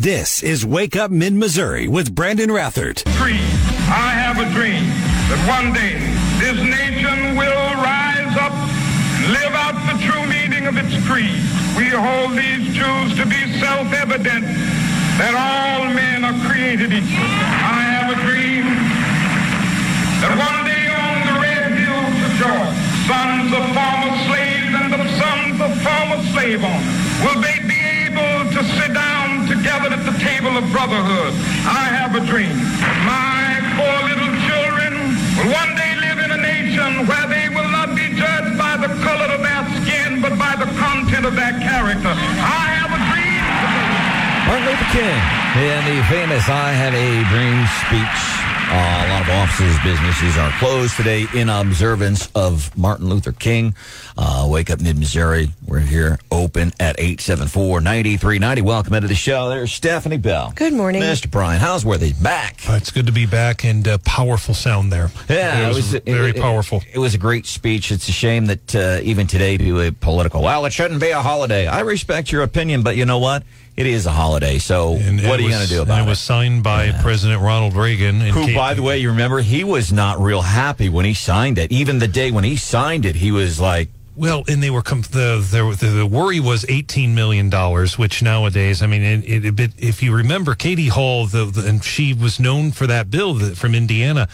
This is Wake Up Mid Missouri with Brandon Rathert. Creed. I have a dream that one day this nation will rise up and live out the true meaning of its creed. We hold these truths to be self-evident that all men are created equal. I have a dream that one day on the red hills of Georgia, sons of former slaves and the sons of former slave owners will they be together at the table of brotherhood. I have a dream. My poor little children will one day live in a nation where they will not be judged by the color of their skin, but by the content of their character. I have a dream. Martin Luther King in the famous I Have a Dream speech. Uh, a lot of offices, businesses are closed today in observance of Martin Luther King. Uh, Wake Up Mid Missouri. We're here open at 874 9390. Welcome into the show. There's Stephanie Bell. Good morning. Mr. Brian Houseworthy back. Uh, it's good to be back and uh, powerful sound there. Yeah, it was, very it- it- powerful. It, was a great speech. It's a shame that uh, even today, people are political. Well, it shouldn't be a holiday. I respect your opinion, but you know what? It is a holiday. So And what are you going to do about it? it? was signed by President Ronald Reagan. And Who, by the way, you remember he was not real happy when he signed it. Even the day when he signed it, he was like, Well, and they were com- the, the the worry was eighteen million dollars, which nowadays, I mean, it, it, a bit. If you remember, Katie Hall, the, the and she was known for that bill that, from Indiana.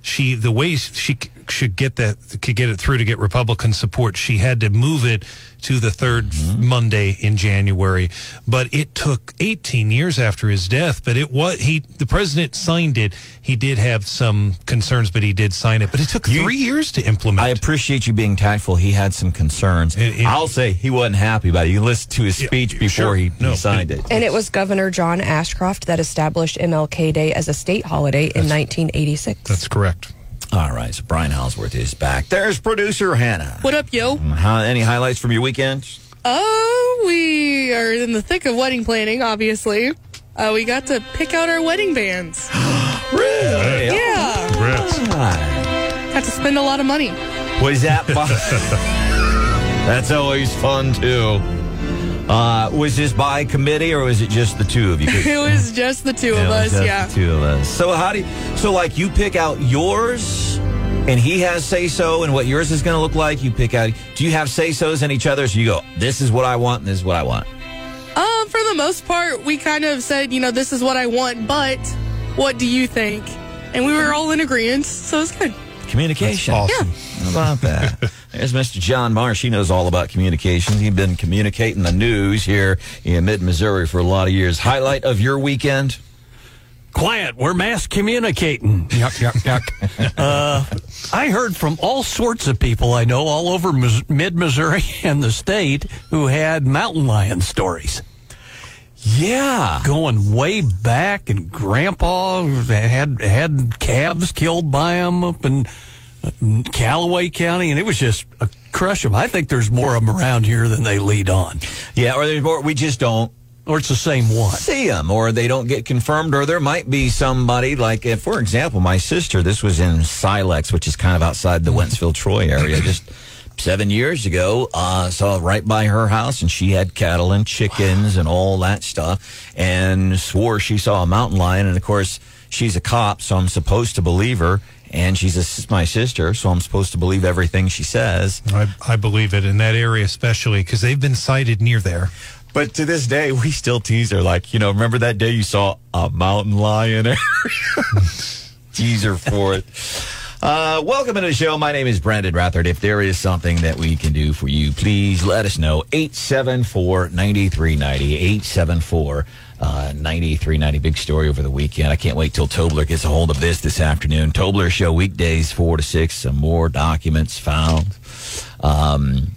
She the way she should get that could get it through to get Republican support, she had to move it to the 3rd Mm-hmm. Monday in January. But it took eighteen years after his death. But it was he the president signed it. He did have some concerns, but he did sign it. But it took You- three years to implement. I appreciate you being tactful. He had some concerns. It- it- I'll say he wasn't happy about it. You listen to his Yeah, speech before sure. he, No, he signed it- it. And it was Governor John Ashcroft that established MLK Day as a state holiday in 1986. That's correct. All right, so Brian Houseworth is back. There's producer Hannah. What up, yo? How, any highlights from your weekend? Oh, we are in the thick of wedding planning, obviously. Uh, we got to pick out our wedding bands. Really? Yeah. Congrats. Got to spend a lot of money. Was that fun? That's always fun too. Uh, was this by committee or was it just the two of you? It was just the two of us, yeah. the two of us. So how do you, so like you pick out yours and he has say so and what yours is going to look like. You pick out. Do you have say so's in each other? So you go, this is what I want and this is what I want. Um, for the most part, we kind of said, you know, this is what I want, but what do you think? And we were all in agreement, so it's good. Communication. That's awesome. How about that? There's Mr. John Marsh. He knows all about communications. He's been communicating the news here in mid Missouri for a lot of years. Highlight of your weekend? Quiet, we're mass communicating. Yuck, yuck, yuck. uh, I heard from all sorts of people I know all over Mis- mid Missouri and the state who had mountain lion stories. Yeah. Going way back, and Grandpa had had calves killed by him up in Callaway County, and it was just a crush 'em. I think there's more of them around here than they lead on, Yeah, or there's more. We just don't or it's the same one. see them, or they don't get confirmed, or there might be somebody like, if, for example, my sister. This was in Silex, which is kind of outside the Wentzville Troy area, just. Seven years ago, uh, saw right by her house, and she had cattle and chickens and all that stuff, and swore she saw a mountain lion. And of course, she's a cop, so I'm supposed to believe her. And she's a, my sister, so I'm supposed to believe everything she says. I, I believe it in that area, especially because they've been sighted near there. But to this day, we still tease her like, you know, remember that day you saw a mountain lion tease her for it. Uh, welcome to the show. My name is Brandon Rathert. If there is something that we can do for you, please let us know. 874 9390. 874 uh, 9390. Big story over the weekend. I can't wait till Tobler gets a hold of this this afternoon. Tobler show weekdays 4 to 6. Some more documents found. Um,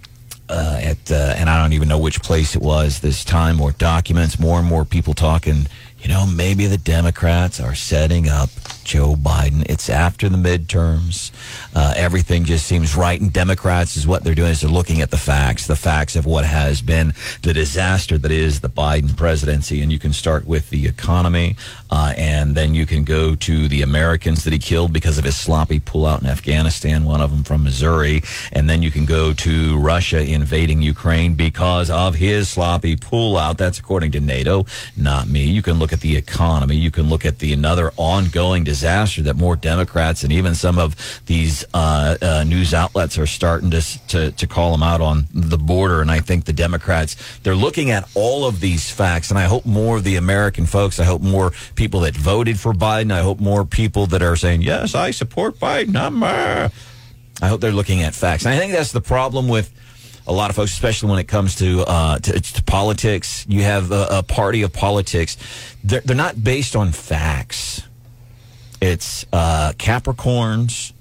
uh, at uh, and I don't even know which place it was this time. More documents, more and more people talking you know, maybe the Democrats are setting up Joe Biden. It's after the midterms. Uh, everything just seems right. And Democrats is what they're doing is they're looking at the facts, the facts of what has been the disaster that is the Biden presidency. And you can start with the economy, uh, and then you can go to the Americans that he killed because of his sloppy pullout in Afghanistan, one of them from Missouri. And then you can go to Russia invading Ukraine because of his sloppy pullout. That's according to NATO, not me. You can look at the economy. You can look at the another ongoing disaster that more Democrats and even some of these uh, uh, news outlets are starting to, to to call them out on the border. And I think the Democrats they're looking at all of these facts. And I hope more of the American folks. I hope more people that voted for Biden. I hope more people that are saying yes, I support Biden. I'm. Uh, I hope they're looking at facts. And I think that's the problem with a lot of folks, especially when it comes to uh, to, to politics. You have a, a party of politics; they're, they're not based on facts. It's uh, Capricorns,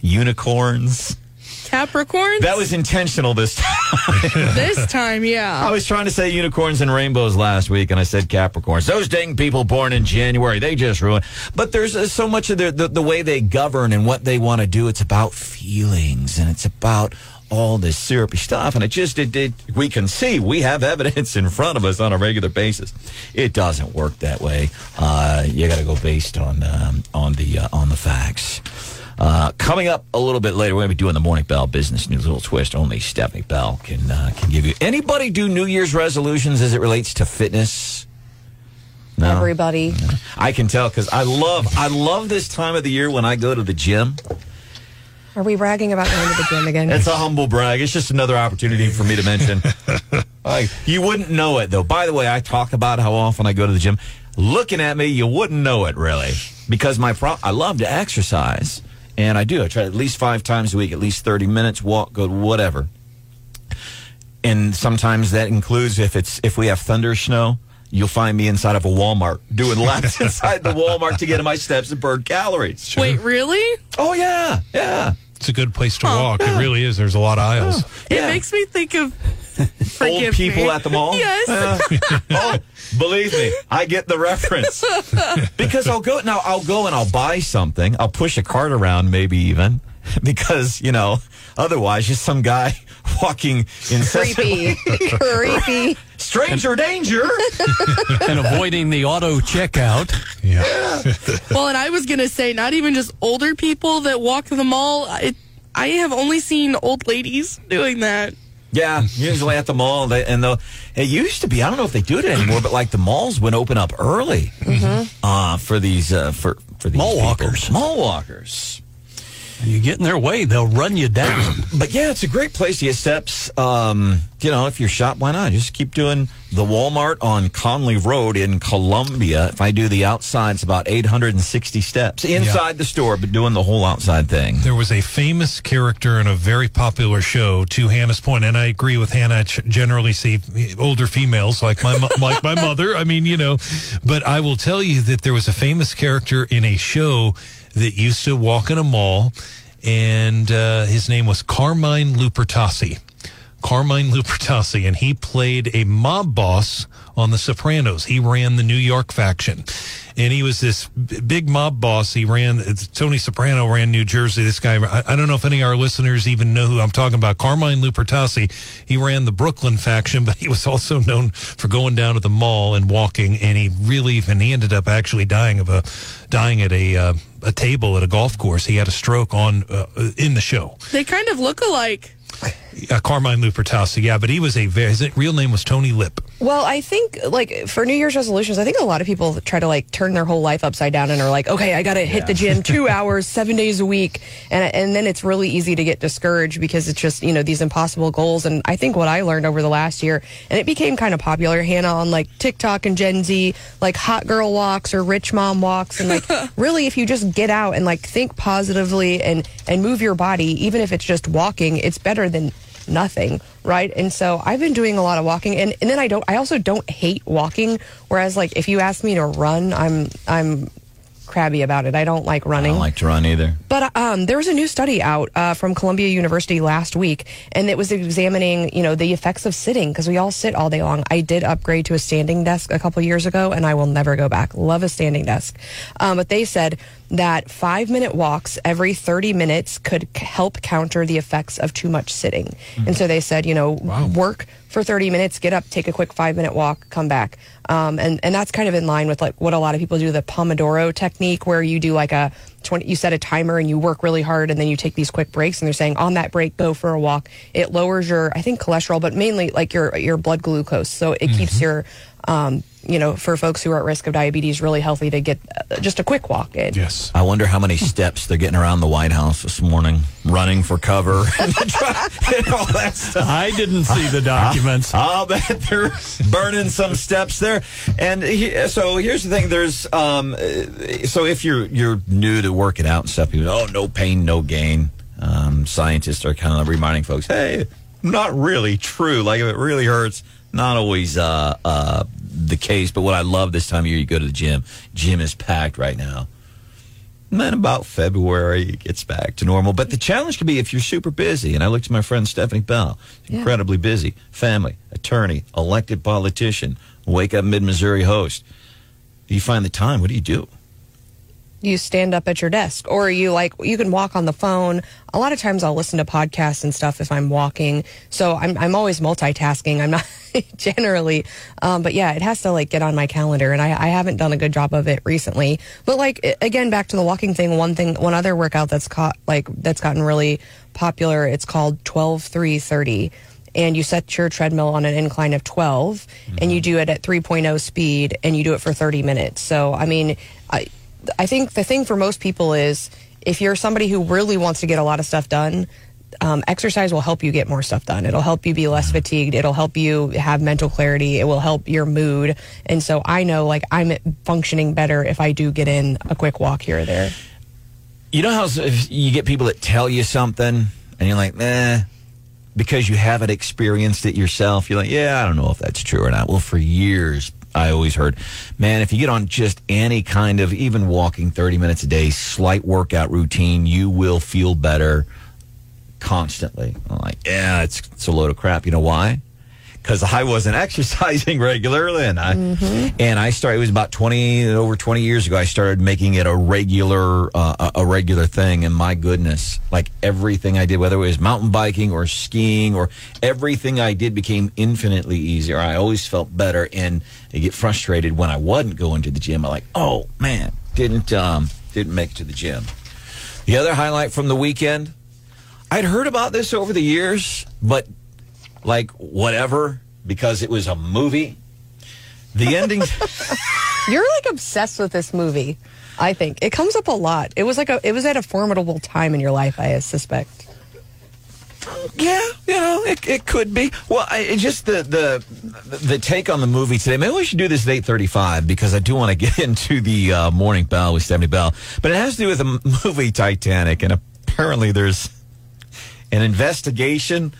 unicorns. Capricorns? That was intentional this time. this time, yeah. I was trying to say unicorns and rainbows last week, and I said Capricorns. Those dang people born in January, they just ruin. But there's uh, so much of the, the, the way they govern and what they want to do. It's about feelings, and it's about all this syrupy stuff. And it just, it, it, we can see, we have evidence in front of us on a regular basis. It doesn't work that way. Uh, you got to go based on, um, on the, uh, on the facts. Uh, coming up a little bit later, we're going to be doing the morning bell business news little twist. Only Stephanie Bell can uh, can give you. Anybody do New Year's resolutions as it relates to fitness? No, Everybody. I can tell because I love I love this time of the year when I go to the gym. Are we bragging about going to the gym again? It's a humble brag. It's just another opportunity for me to mention. Like, you wouldn't know it though. By the way, I talk about how often I go to the gym. Looking at me, you wouldn't know it really because my pro- I love to exercise and I do. I try at least five times a week, at least thirty minutes walk, go whatever. And sometimes that includes if it's if we have thunder snow. You'll find me inside of a Walmart doing laps inside the Walmart to get in my steps and burn calories. Wait, really? Oh yeah, yeah. It's a good place to oh, walk. It really is. There's a lot of aisles. Yeah. It makes me think of Old people me. at the mall. Yes. Uh, oh, believe me, I get the reference. because I'll go now. I'll go and I'll buy something. I'll push a cart around, maybe even because you know. Otherwise, just some guy walking incessantly. creepy. creepy. Stranger danger. and avoiding the auto checkout. Yeah. Well, and I was gonna say, not even just older people that walk the mall. It, I have only seen old ladies doing that. Yeah, usually at the mall, they, and the it used to be. I don't know if they do it anymore, but like the malls would open up early uh, for these uh, for for these Mall people. walkers. Mall walkers. You get in their way, they'll run you down. But yeah, it's a great place to get steps. Um, you know, if you're shot, why not? Just keep doing the Walmart on Conley Road in Columbia. If I do the outside, it's about 860 steps inside the store, but doing the whole outside thing. There was a famous character in a very popular show. To Hannah's point, and I agree with Hannah. I generally see older females like my like my mother. I mean, you know, but I will tell you that there was a famous character in a show that used to walk in a mall, and uh, his name was Carmine Lupertazzi. Carmine Lupertazzi, and he played a mob boss on The Sopranos. He ran the New York faction, and he was this big mob boss. He ran Tony Soprano ran New Jersey. This guy, I, I don't know if any of our listeners even know who I'm talking about. Carmine Lupertazzi. He ran the Brooklyn faction, but he was also known for going down to the mall and walking. And he really, and he ended up actually dying of a dying at a uh, a table at a golf course. He had a stroke on uh, in the show. They kind of look alike. Uh, Carmine Lupertazzi, yeah, but he was a very, his real name was Tony Lip. Well, I think like for New Year's resolutions, I think a lot of people try to like turn their whole life upside down and are like, okay, I got to hit the gym two hours, seven days a week, and and then it's really easy to get discouraged because it's just you know these impossible goals. And I think what I learned over the last year, and it became kind of popular, Hannah, on like TikTok and Gen Z, like hot girl walks or rich mom walks, and like really, if you just get out and like think positively and and move your body, even if it's just walking, it's better than nothing right and so i've been doing a lot of walking and, and then i don't i also don't hate walking whereas like if you ask me to run i'm i'm crabby about it. I don't like running. I don't like to run either. But um, there was a new study out uh, from Columbia University last week, and it was examining, you know, the effects of sitting because we all sit all day long. I did upgrade to a standing desk a couple years ago, and I will never go back. Love a standing desk. Um, but they said that five minute walks every 30 minutes could help counter the effects of too much sitting. And so they said, you know, work for 30 minutes, get up, take a quick five minute walk, come back. Um, and, and that's kind of in line with like what a lot of people do, the Pomodoro technique, where you do like a 20, you set a timer and you work really hard and then you take these quick breaks. And they're saying on that break, go for a walk. It lowers your, I think cholesterol, but mainly like your, your blood glucose. So it keeps your, um, you know, for folks who are at risk of diabetes, really healthy to get uh, just a quick walk in. Yes. I wonder how many steps they're getting around the White House this morning, running for cover and, all that stuff. I didn't see the documents. I'll bet they're burning some steps there. And he, so here's the thing: there's um, uh, so if you're you're new to working out and stuff, you oh no pain, no gain. Um, scientists are kind of reminding folks, hey, not really true. Like if it really hurts, not always uh, uh, the case. But what I love this time of year, you go to the gym. Gym is packed right now. And then about February, it gets back to normal. But the challenge could be if you're super busy. And I looked at my friend Stephanie Bell, Yeah. incredibly busy, family, attorney, elected politician, wake up mid Missouri host. You find the time. What do you do? You stand up at your desk or you like you can walk on the phone. A lot of times i'll listen to podcasts and stuff if i'm walking. So i'm, I'm always multitasking. I'm not generally um, but yeah it has to like get on my calendar and I, I haven't done a good job of it recently. But like again back to the walking thing one thing one other workout that's caught like that's gotten really popular it's called 12 3 30 and you set your treadmill on an incline of 12 and you do it at 3.0 speed and you do it for 30 minutes. So i mean i i think the thing for most people is if you're somebody who really wants to get a lot of stuff done um, exercise will help you get more stuff done. It'll help you be less fatigued. It'll help you have mental clarity. It will help your mood. And so i know like i'm functioning better if i do get in a quick walk here or there. You know how if you get people that tell you something and you're like, eh, because you haven't experienced it yourself, you're like, yeah, I don't know if that's true or not. Well, for years, I always heard, man, if you get on just any kind of even walking 30 minutes a day, slight workout routine, you will feel better constantly. I'm like, yeah, it's, it's a load of crap. You know why? Because I wasn't exercising regularly, and I and I started. It was about twenty over twenty years ago. I started making it a regular uh, a a regular thing, and my goodness, like everything I did, whether it was mountain biking or skiing or everything I did, became infinitely easier. I always felt better, and I get frustrated when I wasn't going to the gym. I'm like, oh man, didn't um didn't make it to the gym. The other highlight from the weekend, I'd heard about this over the years, but like whatever because it was a movie. The ending. You're like obsessed with this movie. I think it comes up a lot. It was like a it was at a formidable time in your life. I suspect. yeah, you know, it, it could be. Well, I, it just the, the the take on the movie today. Maybe we should do this at eight thirty-five because I do want to get into the uh, morning bell with Stephanie Bell. But it has to do with the movie Titanic, and apparently there's an investigation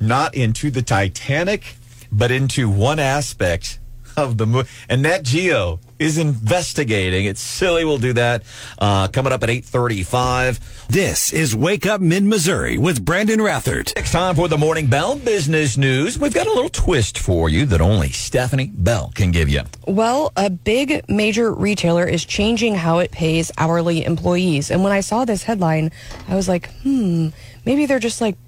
not into the Titanic, but into one aspect of the movie. And Nat Geo is investigating. It's silly. We'll do that uh, coming up at eight thirty-five. This is Wake Up Mid Missouri with Brandon Rathert. It's time for the Morning Bell business news. We've got a little twist for you that only Stephanie Bell can give you. Well, a big major retailer is changing how it pays hourly employees. And when I saw this headline, I was like, hmm, maybe they're just like p-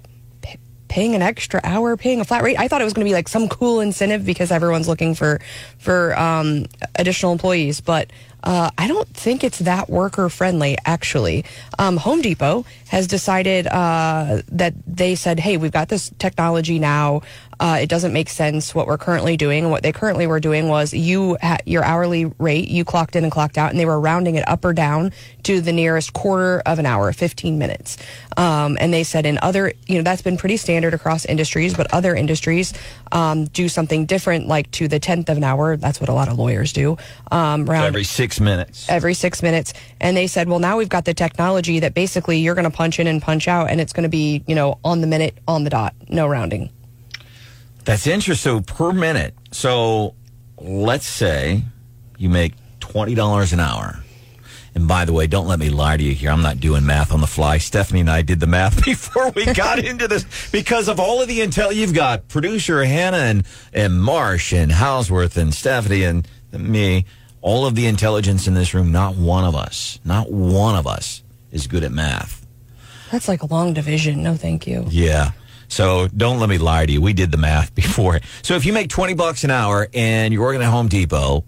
paying an extra hour, paying a flat rate. I thought it was going to be like some cool incentive because everyone's looking for for um, additional employees, but uh, I don't think it's that worker friendly. Actually, um, Home Depot has decided uh, that they said, "Hey, we've got this technology now. Uh, it doesn't make sense what we're currently doing. And what they currently were doing was you your hourly rate, you clocked in and clocked out, and they were rounding it up or down to the nearest quarter of an hour, 15 minutes. Um, and they said in other, you know, that's been pretty standard across industries, but other industries um, do something different, like to the tenth of an hour. That's what a lot of lawyers do. Um, round Every six minutes. every six minutes. And they said, well, now we've got the technology that basically you're going to punch in and punch out, and it's going to be, you know, on the minute, on the dot, no rounding. That's interesting. So per minute. So let's say you make twenty dollars an hour, And by the way, don't let me lie to you here. I'm not doing math on the fly. Stephanie and I did the math before we got into this because of all of the intel you've got. Producer Hannah and, and Marsh and Houseworth and Stephanie and me. All of the intelligence in this room, not one of us, not one of us is good at math. That's like a long division. No, thank you. Yeah. So don't let me lie to you. We did the math before. So if you make 20 bucks an hour and you're working at Home Depot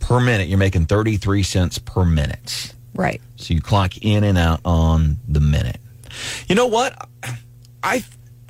per minute, you're making 33 cents per minute. Right. So you clock in and out on the minute. You know what? I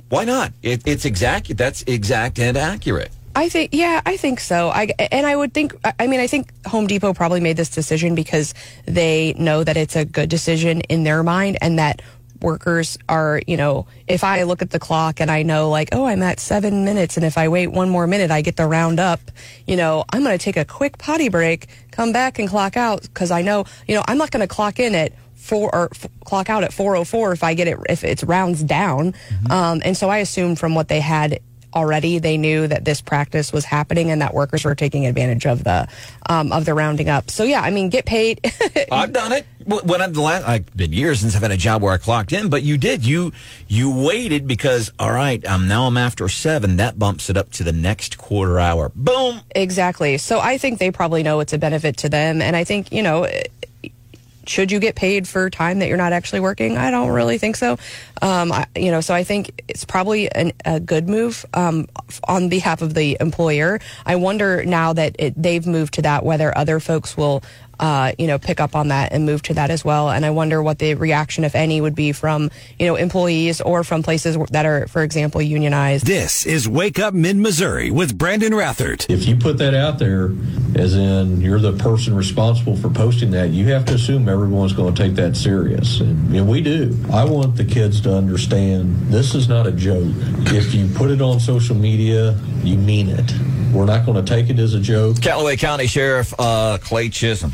why not? It, it's exact. That's exact and accurate. I think, yeah, I think so. I and I would think. I mean, I think Home Depot probably made this decision because they know that it's a good decision in their mind, and that workers are, you know, if I look at the clock and I know, like, oh, I'm at seven minutes, and if I wait one more minute, I get to round up. You know, I'm going to take a quick potty break, come back and clock out because I know, you know, I'm not going to clock in at four or f- clock out at 404 if I get it if it's rounds down. Um, and so I assumed from what they had already they knew that this practice was happening and that workers were taking advantage of the um, of the rounding up. So yeah, I mean, get paid. I've done it. When I've the last, I've been years since I've had a job where I clocked in, but you did. You you waited because all right, um, now I'm after seven. That bumps it up to the next quarter hour. Boom. Exactly. So I think they probably know it's a benefit to them. And I think, you know, should you get paid for time that you're not actually working? I don't really think so. Um, I, you know, so I think it's probably an, a good move um, on behalf of the employer. I wonder now that it, they've moved to that, whether other folks will. Uh, you know, pick up on that and move to that as well. And I wonder what the reaction, if any, would be from you know employees or from places that are, for example, unionized. This is Wake Up Mid Missouri with Brandon Rathert. If you put that out there, as in you're the person responsible for posting that, you have to assume everyone's going to take that serious. And, and we do. I want the kids to understand this is not a joke. If you put it on social media, you mean it. We're not going to take it as a joke. Callaway County Sheriff uh, Clay Chism.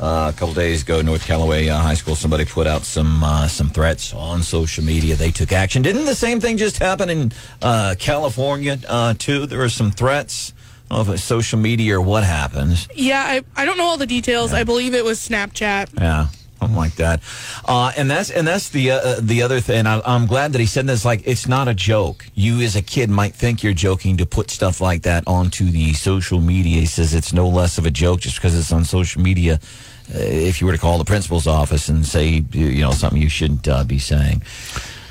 Uh, a couple days ago, North Callaway uh, High School, somebody put out some uh, some threats on social media. They took action. Didn't the same thing just happen in uh, California uh, too? There were some threats. I don't know if it's social media or what happens. Yeah, I, I don't know all the details. I believe it was Snapchat. Yeah, something like that. Uh, and that's and that's the uh, the other thing. I, I'm glad that he said this. Like, it's not a joke. You as a kid might think you're joking to put stuff like that onto the social media. He says it's no less of a joke just because it's on social media. Uh, if you were to call the principal's office and say you know something you shouldn't uh, be saying.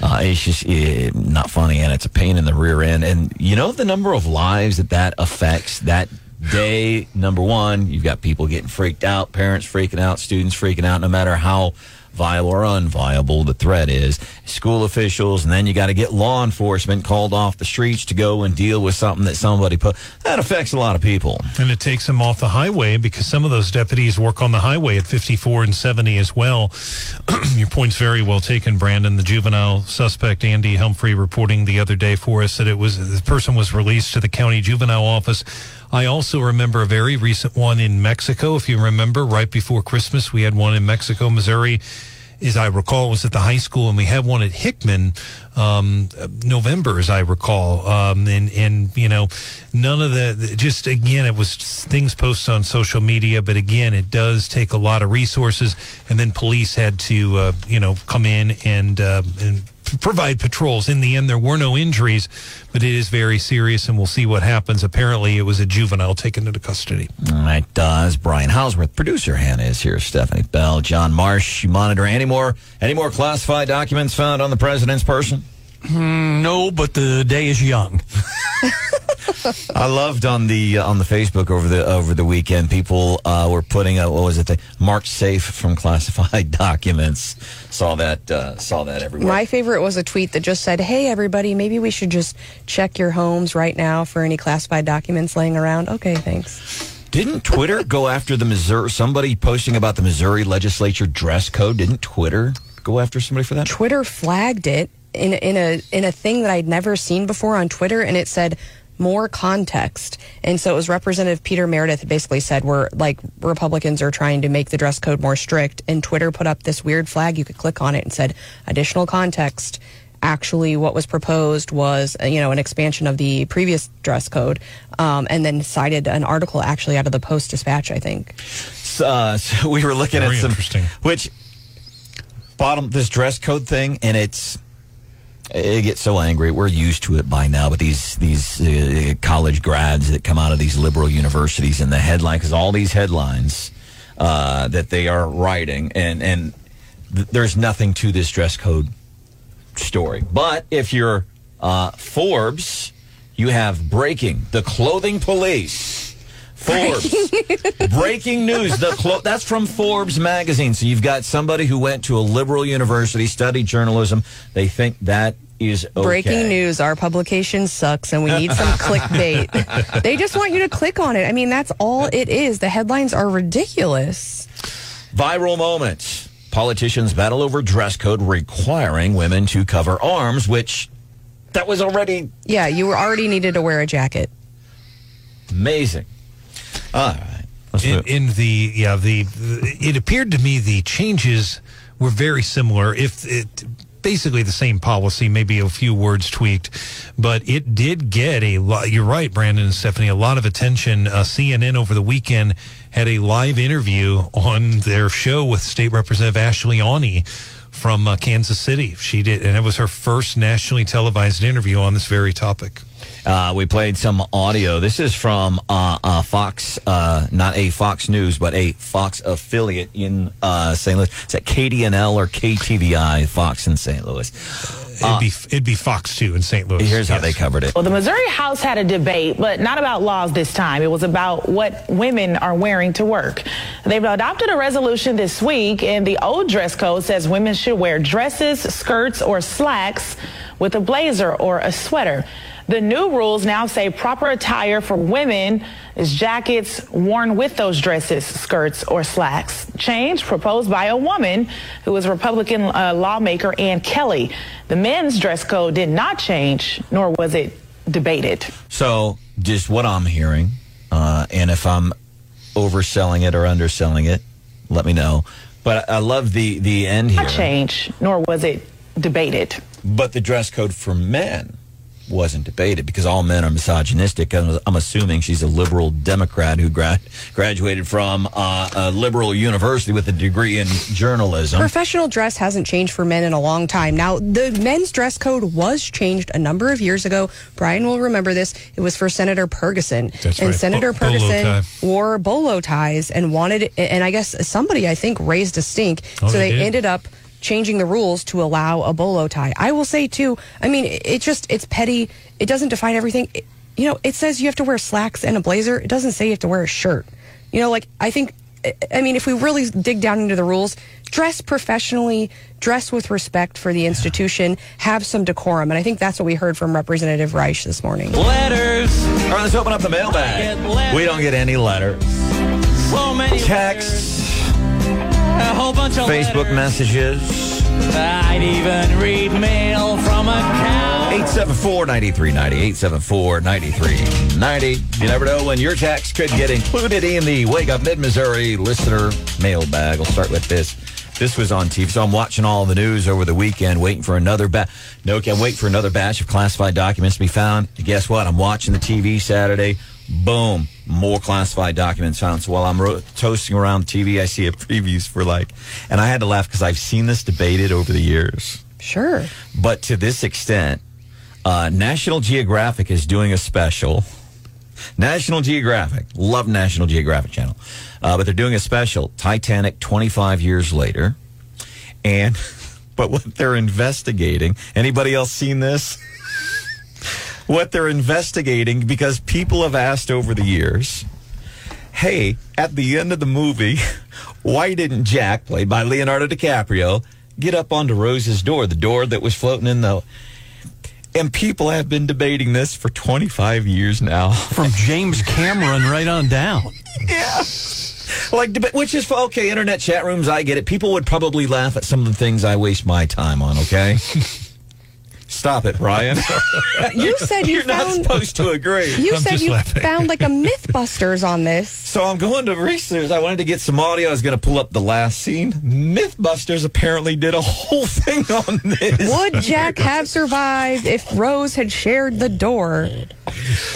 Uh, it's just uh, not funny, and it's a pain in the rear end. And you know the number of lives that that affects that day. Number one, you've got people getting freaked out, parents freaking out, students freaking out. No matter how viable or unviable the threat is, school officials, and then you got to get law enforcement called off the streets to go and deal with something that somebody put. That affects a lot of people. And it takes them off the highway because some of those deputies work on the highway at 54 and 70 as well. Your point's very well taken, Brandon. The juvenile suspect, Andy Humphrey, reporting the other day for us that it was the person was released to the county juvenile office. I also remember a very recent one in Mexico. If you remember, right before Christmas, we had one in Mexico, Missouri as I recall, was at the high school, and we had one at Hickman, um, November, as I recall. Um, and, and, you know, none of the, just again, it was things posted on social media, but again, it does take a lot of resources. And then police had to, uh, you know, come in and, uh, and provide patrols. In the end, there were no injuries, but it is very serious, and we'll see what happens. Apparently, it was a juvenile taken into custody. Mm, it does. Brian Houseworth, producer Hannah is here. Stephanie Bell, John Marsh. You monitor any more any more classified documents found on the president's person? No, but the day is young. I loved on the uh, on the Facebook over the over the weekend. People uh, were putting a, what was it? The marked safe from classified documents. Saw that uh, saw that everywhere. My favorite was a tweet that just said, "Hey everybody, maybe we should just check your homes right now for any classified documents laying around." Okay, thanks. Didn't Twitter go after the Missouri? Somebody posting about the Missouri legislature dress code. Didn't Twitter go after somebody for that? Twitter flagged it in in a in a thing that I'd never seen before on Twitter, and it said more context. And so it was Representative Peter Meredith basically said we're like Republicans are trying to make the dress code more strict, and Twitter put up this weird flag. You could click on it and said additional context. Actually, what was proposed was uh, you know an expansion of the previous dress code, um, and then cited an article actually out of the Post Dispatch, I think. Uh, so we were looking Very at some, interesting. which bottom this dress code thing, and it's it gets so angry. We're used to it by now, but these these uh, college grads that come out of these liberal universities and the headline because all these headlines uh, that they are writing, and and th- there's nothing to this dress code story. But if you're uh, Forbes, you have breaking the clothing police. Forbes breaking news. The clo- that's from Forbes magazine. So you've got somebody who went to a liberal university, studied journalism. They think that is okay. Breaking news: Our publication sucks, and we need some clickbait. they just want you to click on it. I mean, that's all it is. The headlines are ridiculous. Viral moments. Politicians battle over dress code requiring women to cover arms, which that was already Yeah, you were already needed to wear a jacket. amazing. All right. In, in the yeah the it appeared to me the changes were very similar if it basically the same policy maybe a few words tweaked but it did get a lot you're right brandon and stephanie a lot of attention. Uh, cnn over the weekend had a live interview on their show with state representative ashley Aune from uh, kansas city. She did and it was her first nationally televised interview on this very topic Uh, we played some audio. This is from uh, uh, Fox, uh, not a Fox News, but a Fox affiliate in uh, St. Louis. Is that KDNL or KTVI, Fox in St. Louis? it'd be it'd be fox 2 in st louis Here's how they covered it. Well, the Missouri House had a debate, but not about laws this time. It was about what women are wearing to work. They've adopted a resolution this week, and the old dress code says women should wear dresses, skirts, or slacks with a blazer or a sweater. The new rules now say proper attire for women is jackets worn with those dresses, skirts, or slacks. Change proposed by a woman who is a Republican uh, lawmaker Ann Kelly. The men's dress code did not change, nor was it debated. So, just what I'm hearing, uh, and if I'm overselling it or underselling it, let me know. But I love the the end here. Not change, nor was it debated. But the dress code for men wasn't debated because all men are misogynistic. I'm, I'm assuming she's a liberal Democrat who grad, graduated from uh, a liberal university with a degree in journalism. Professional dress hasn't changed for men in a long time. Now, the men's dress code was changed a number of years ago. Brian will remember this. It was for Senator Ferguson. That's and right. Senator Bo- Ferguson tie. wore bolo ties and wanted, and I guess somebody, I think, raised a stink. Oh, so they they did? ended up changing the rules to allow a bolo tie. I will say, too, I mean, it it just, it's petty. It doesn't define everything. It- you know, it says you have to wear slacks and a blazer. It doesn't say you have to wear a shirt. You know, like, I think I mean, if we really dig down into the rules, dress professionally, dress with respect for the institution, have some decorum. And I think that's what we heard from Representative Reich this morning. Letters. All right, let's open up the I mailbag. We don't get any letters, So many texts, letters. Facebook messages. I'd even read mail from a cow. 874 9390. 874 9390. You never know when your text could get included in the Wake Up Mid Missouri listener mailbag. We'll start with this. This was on TV, so I'm watching all the news over the weekend, waiting for another batch. No, can't wait for another batch of classified documents to be found. Guess what? I'm watching the TV Saturday. Boom, more classified documents found. So while I'm ro- toasting around TV, I see a previews for like, and I had to laugh because I've seen this debated over the years. Sure. But to this extent, uh, National Geographic is doing a special. National Geographic, love National Geographic Channel, uh, but they're doing a special Titanic 25 years later, and but what they're investigating. Anybody else seen this? what they're investigating because people have asked over the years. Hey, at the end of the movie, why didn't Jack, played by Leonardo DiCaprio, get up onto Rose's door, the door that was floating in the. And people have been debating this for 25 years now. From James Cameron right on down. yeah. Like, which is for okay, internet chat rooms, I get it. People would probably laugh at some of the things I waste my time on, okay? Stop it, Brian. You said you You're not supposed to agree. You I'm said just you laughing. found like a MythBusters on this. So I'm going to research. I wanted to get some audio. I was going to pull up the last scene. Mythbusters apparently did a whole thing on this. Would Jack have survived if Rose had shared the door?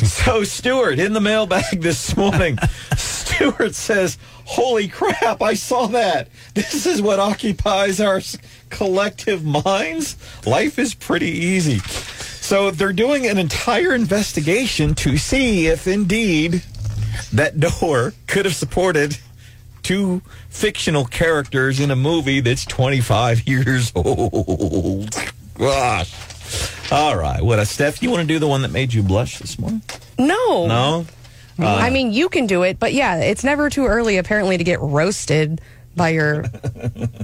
So Stuart in the mailbag this morning. Stu- Stuart says, Holy crap, I saw that. This is what occupies our s- collective minds. Life is pretty easy. So they're doing an entire investigation to see if indeed that door could have supported two fictional characters in a movie that's 25 years old. Gosh. All right. What, uh, Steph, you want to do the one that made you blush this morning? No. No? I mean, you can do it, but yeah, it's never too early apparently to get roasted by your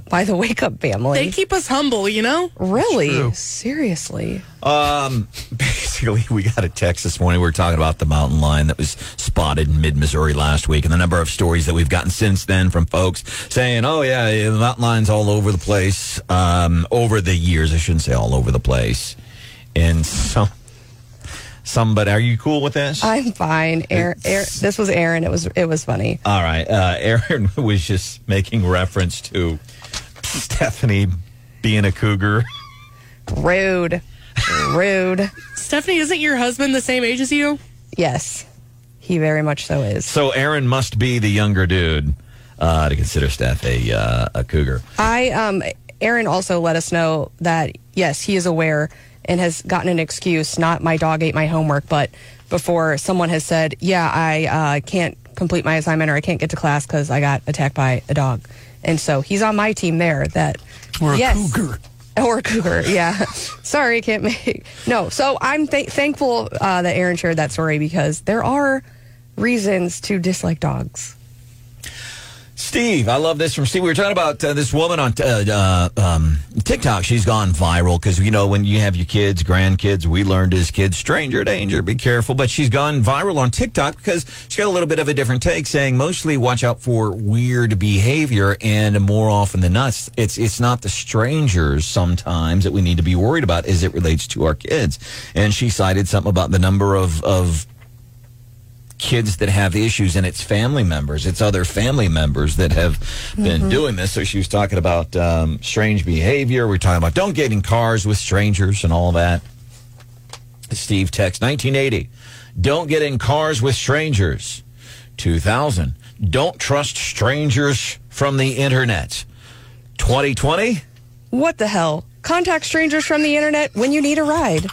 by the wake up family. They keep us humble, you know? really? Seriously. Um, basically, we got a text this morning. We were talking about the mountain lion that was spotted in mid Missouri last week, and the number of stories that we've gotten since then from folks saying, "Oh yeah, yeah, the mountain lions all over the place." Um, over the years, I shouldn't say all over the place, and so. Somebody, are you cool with this? I'm fine. Aaron, Aaron, this was Aaron. It was it was funny. All right. Uh, Aaron was just making reference to Stephanie being a cougar. Rude. Rude. Stephanie, isn't your husband the same age as you? Yes. He very much so is. So Aaron must be the younger dude uh, to consider Steph a uh, a cougar. I um Aaron also let us know that yes, he is aware and has gotten an excuse, not my dog ate my homework, but before someone has said, "Yeah, I uh, can't complete my assignment or I can't get to class because I got attacked by a dog," and so he's on my team there. That Or a yes, cougar. or a cougar. Yeah, sorry, can't make no. So I'm th- thankful uh, that Aaron shared that story because there are reasons to dislike dogs. Steve, I love this from Steve. We were talking about uh, this woman on uh, uh, um, TikTok. She's gone viral because, you know, when you have your kids, grandkids, we learned as kids, stranger danger, be careful. But she's gone viral on TikTok because she's got a little bit of a different take saying mostly watch out for weird behavior and more often than not, it's, it's not the strangers sometimes that we need to be worried about as it relates to our kids. And she cited something about the number of, of kids that have issues and it's family members. It's other family members that have been doing this. So she was talking about um, strange behavior. We are talking about don't get in cars with strangers and all that. Steve text 1980 don't get in cars with strangers. 2000 don't trust strangers from the internet. 2020 What the hell? Contact strangers from the internet when you need a ride.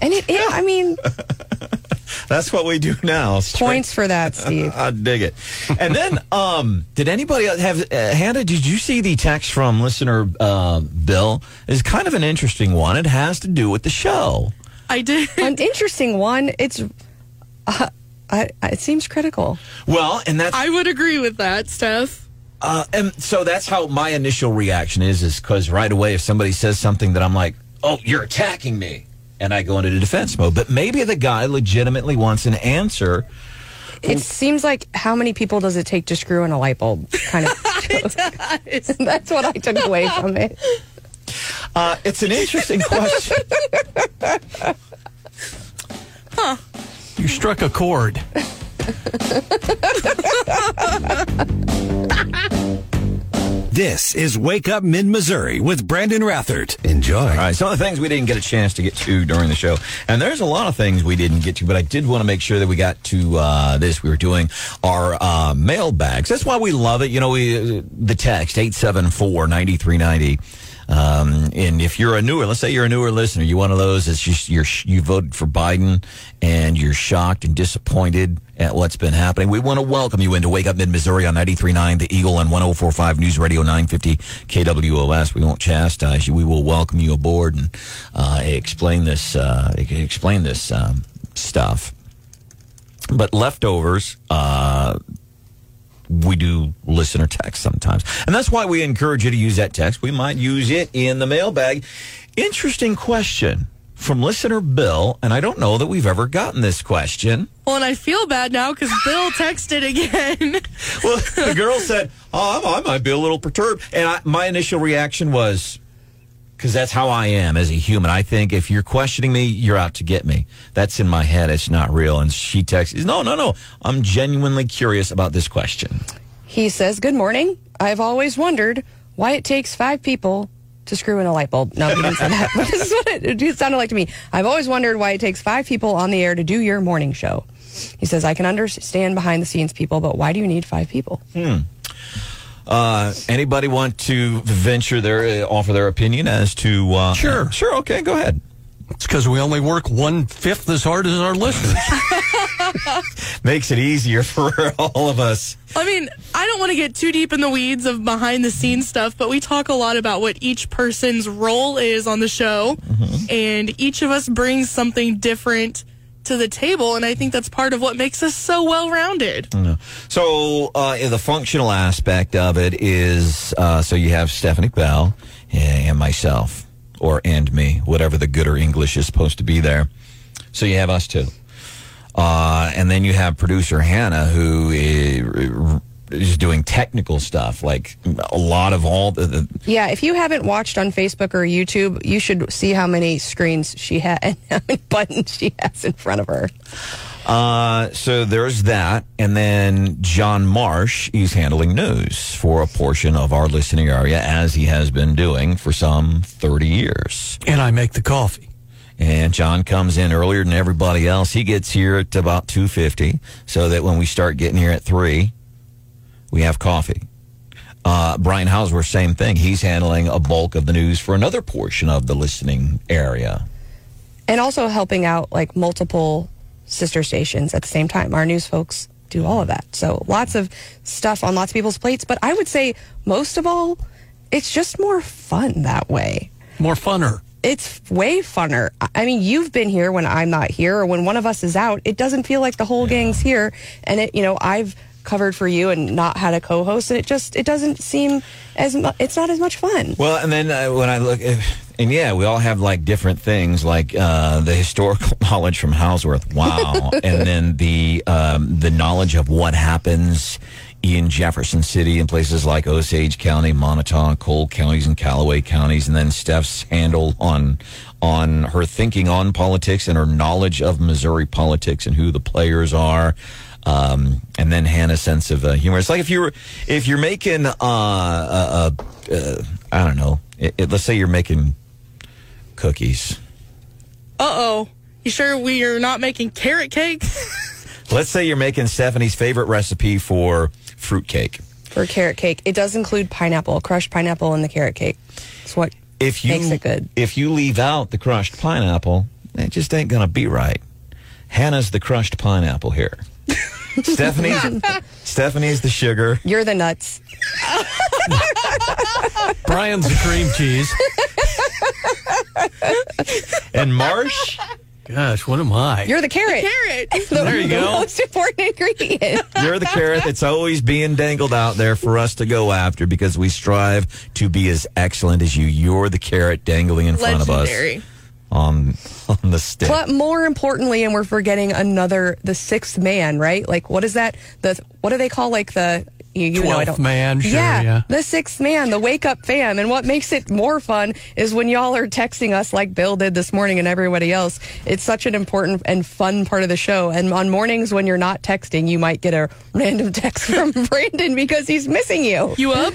And it, it I mean, that's what we do now Stra- points for that, Steve. I dig it. And then, um, did anybody else have uh, Hannah? Did you see the text from listener uh, Bill? Is kind of an interesting one. It has to do with the show. I did. An interesting one. It's, uh, I, I- it seems critical. Well, and that's I would agree with that, Steph. uh, and so that's how my initial reaction is. Is because right away, if somebody says something that I'm like, "Oh, you're attacking me," and I go into the defense mode. But maybe the guy legitimately wants an answer. It seems like how many people does it take to screw in a light bulb? Kind of. That's what I took away from it. Uh, it's an interesting question. You struck a chord. This is Wake Up Mid Missouri with Brandon Rathert. Enjoy. All right, some of the things we didn't get a chance to get to during the show, and there's a lot of things we didn't get to, but I did want to make sure that we got to uh, this. We were doing our uh, mailbags. That's why we love it. You know, we uh, the text eight seven four ninety three ninety. Um, and if you're a newer, let's say you're a newer listener, you're one of those that's just you're you voted for Biden and you're shocked and disappointed at what's been happening. We want to welcome you into Wake Up Mid Missouri on 93.9 The Eagle and 104.5 News Radio 950 KWOS. We won't chastise you. We will welcome you aboard and uh, explain this uh, explain this um, stuff. But leftovers. Uh, we do listener text sometimes. And that's why we encourage you to use that text. We might use it in the mailbag. Interesting question from listener Bill, and I don't know that we've ever gotten this question. Well, and I feel bad now because Bill texted again. Well, the girl said, "Oh, I might be a little perturbed," and I, my initial reaction was, "Because that's how I am as a human. I think if you're questioning me, you're out to get me. That's in my head. It's not real." And she texts, "No, no, no. I'm genuinely curious about this question." He says, Good morning. I've always wondered why it takes five people to screw in a light bulb. No, he didn't say that. But this is what it, it sounded like to me. I've always wondered why it takes five people on the air to do your morning show. He says, I can understand behind the scenes people, but why do you need five people? Hmm. Uh, anybody want to venture their uh, offer their opinion as to? Uh, Sure. sure. Okay, go ahead. It's because we only work one fifth as hard as our listeners. Makes it easier for all of us. I mean, I don't want to get too deep in the weeds of behind the scenes stuff, but we talk a lot about what each person's role is on the show, and each of us brings something different to the table, and I think that's part of what makes us so well rounded. So uh, the functional aspect of it is uh, so you have Stephanie Bell and myself, or and me, whatever the gooder English is supposed to be there. So you have us two, uh, and then you have producer Hannah who is, is doing technical stuff, like a lot of all the. the Yeah, if you haven't watched on Facebook or YouTube, you should see how many screens she has and how many buttons she has in front of her. Uh, so there's that. And then John Marsh, he's handling news for a portion of our listening area, as he has been doing for some 30 years. and I make the coffee. And John comes in earlier than everybody else. He gets here at about 2.50 so that when we start getting here at 3, we have coffee. Uh, Brian Houseworth, same thing. He's handling a bulk of the news for another portion of the listening area. And also helping out like multiple sister stations at the same time. Our news folks do all of that. So lots of stuff on lots of people's plates. But I would say most of all, it's just more fun that way. More funner. It's way funner. I- I mean, you've been here when I'm not here, or when one of us is out. It doesn't feel like the whole gang's here, and it, you know, I've covered for you and not had a co-host, and it just it doesn't seem as mu- it's not as much fun. Well, and then uh, when I look, and yeah, we all have like different things, like uh, the historical knowledge from Houseworth, wow, and then the um, the knowledge of what happens in Jefferson City and places like Osage County, Moniteau, Cole counties, and Callaway counties, and then Steph's handle on on her thinking on politics and her knowledge of Missouri politics and who the players are. Um, and then Hannah's sense of uh, humor. It's like if you were, if you're making, uh, uh, uh, uh I don't know, it, it- let's say you're making cookies. Uh oh. You sure we are not making carrot cake? Let's say you're making Stephanie's favorite recipe for fruitcake. For carrot cake, it does include pineapple, crushed pineapple in the carrot cake. It's what If you makes it good. if you leave out the crushed pineapple, it just ain't gonna be right. Hannah's the crushed pineapple here. Stephanie's Stephanie's the sugar. You're the nuts. Brian's the cream cheese. And Marsh, Gosh, what am I? You're the carrot. carrot. The, There you the go. most important ingredient. you're the carrot that's always being dangled out there for us to go after because we strive to be as excellent as you. You're the carrot dangling in front of us Legendary. On on the stick. But more importantly, and we're forgetting another, the sixth man, right? Like, what is that? The what do they call like the you, you know I Twelfth don't man, sure, yeah. the sixth man, the wake up fam. And what makes it more fun is when y'all are texting us like Bill did this morning and everybody else. It's such an important and fun part of the show. And on mornings when you're not texting, you might get a random text from Brandon because he's missing you. You up?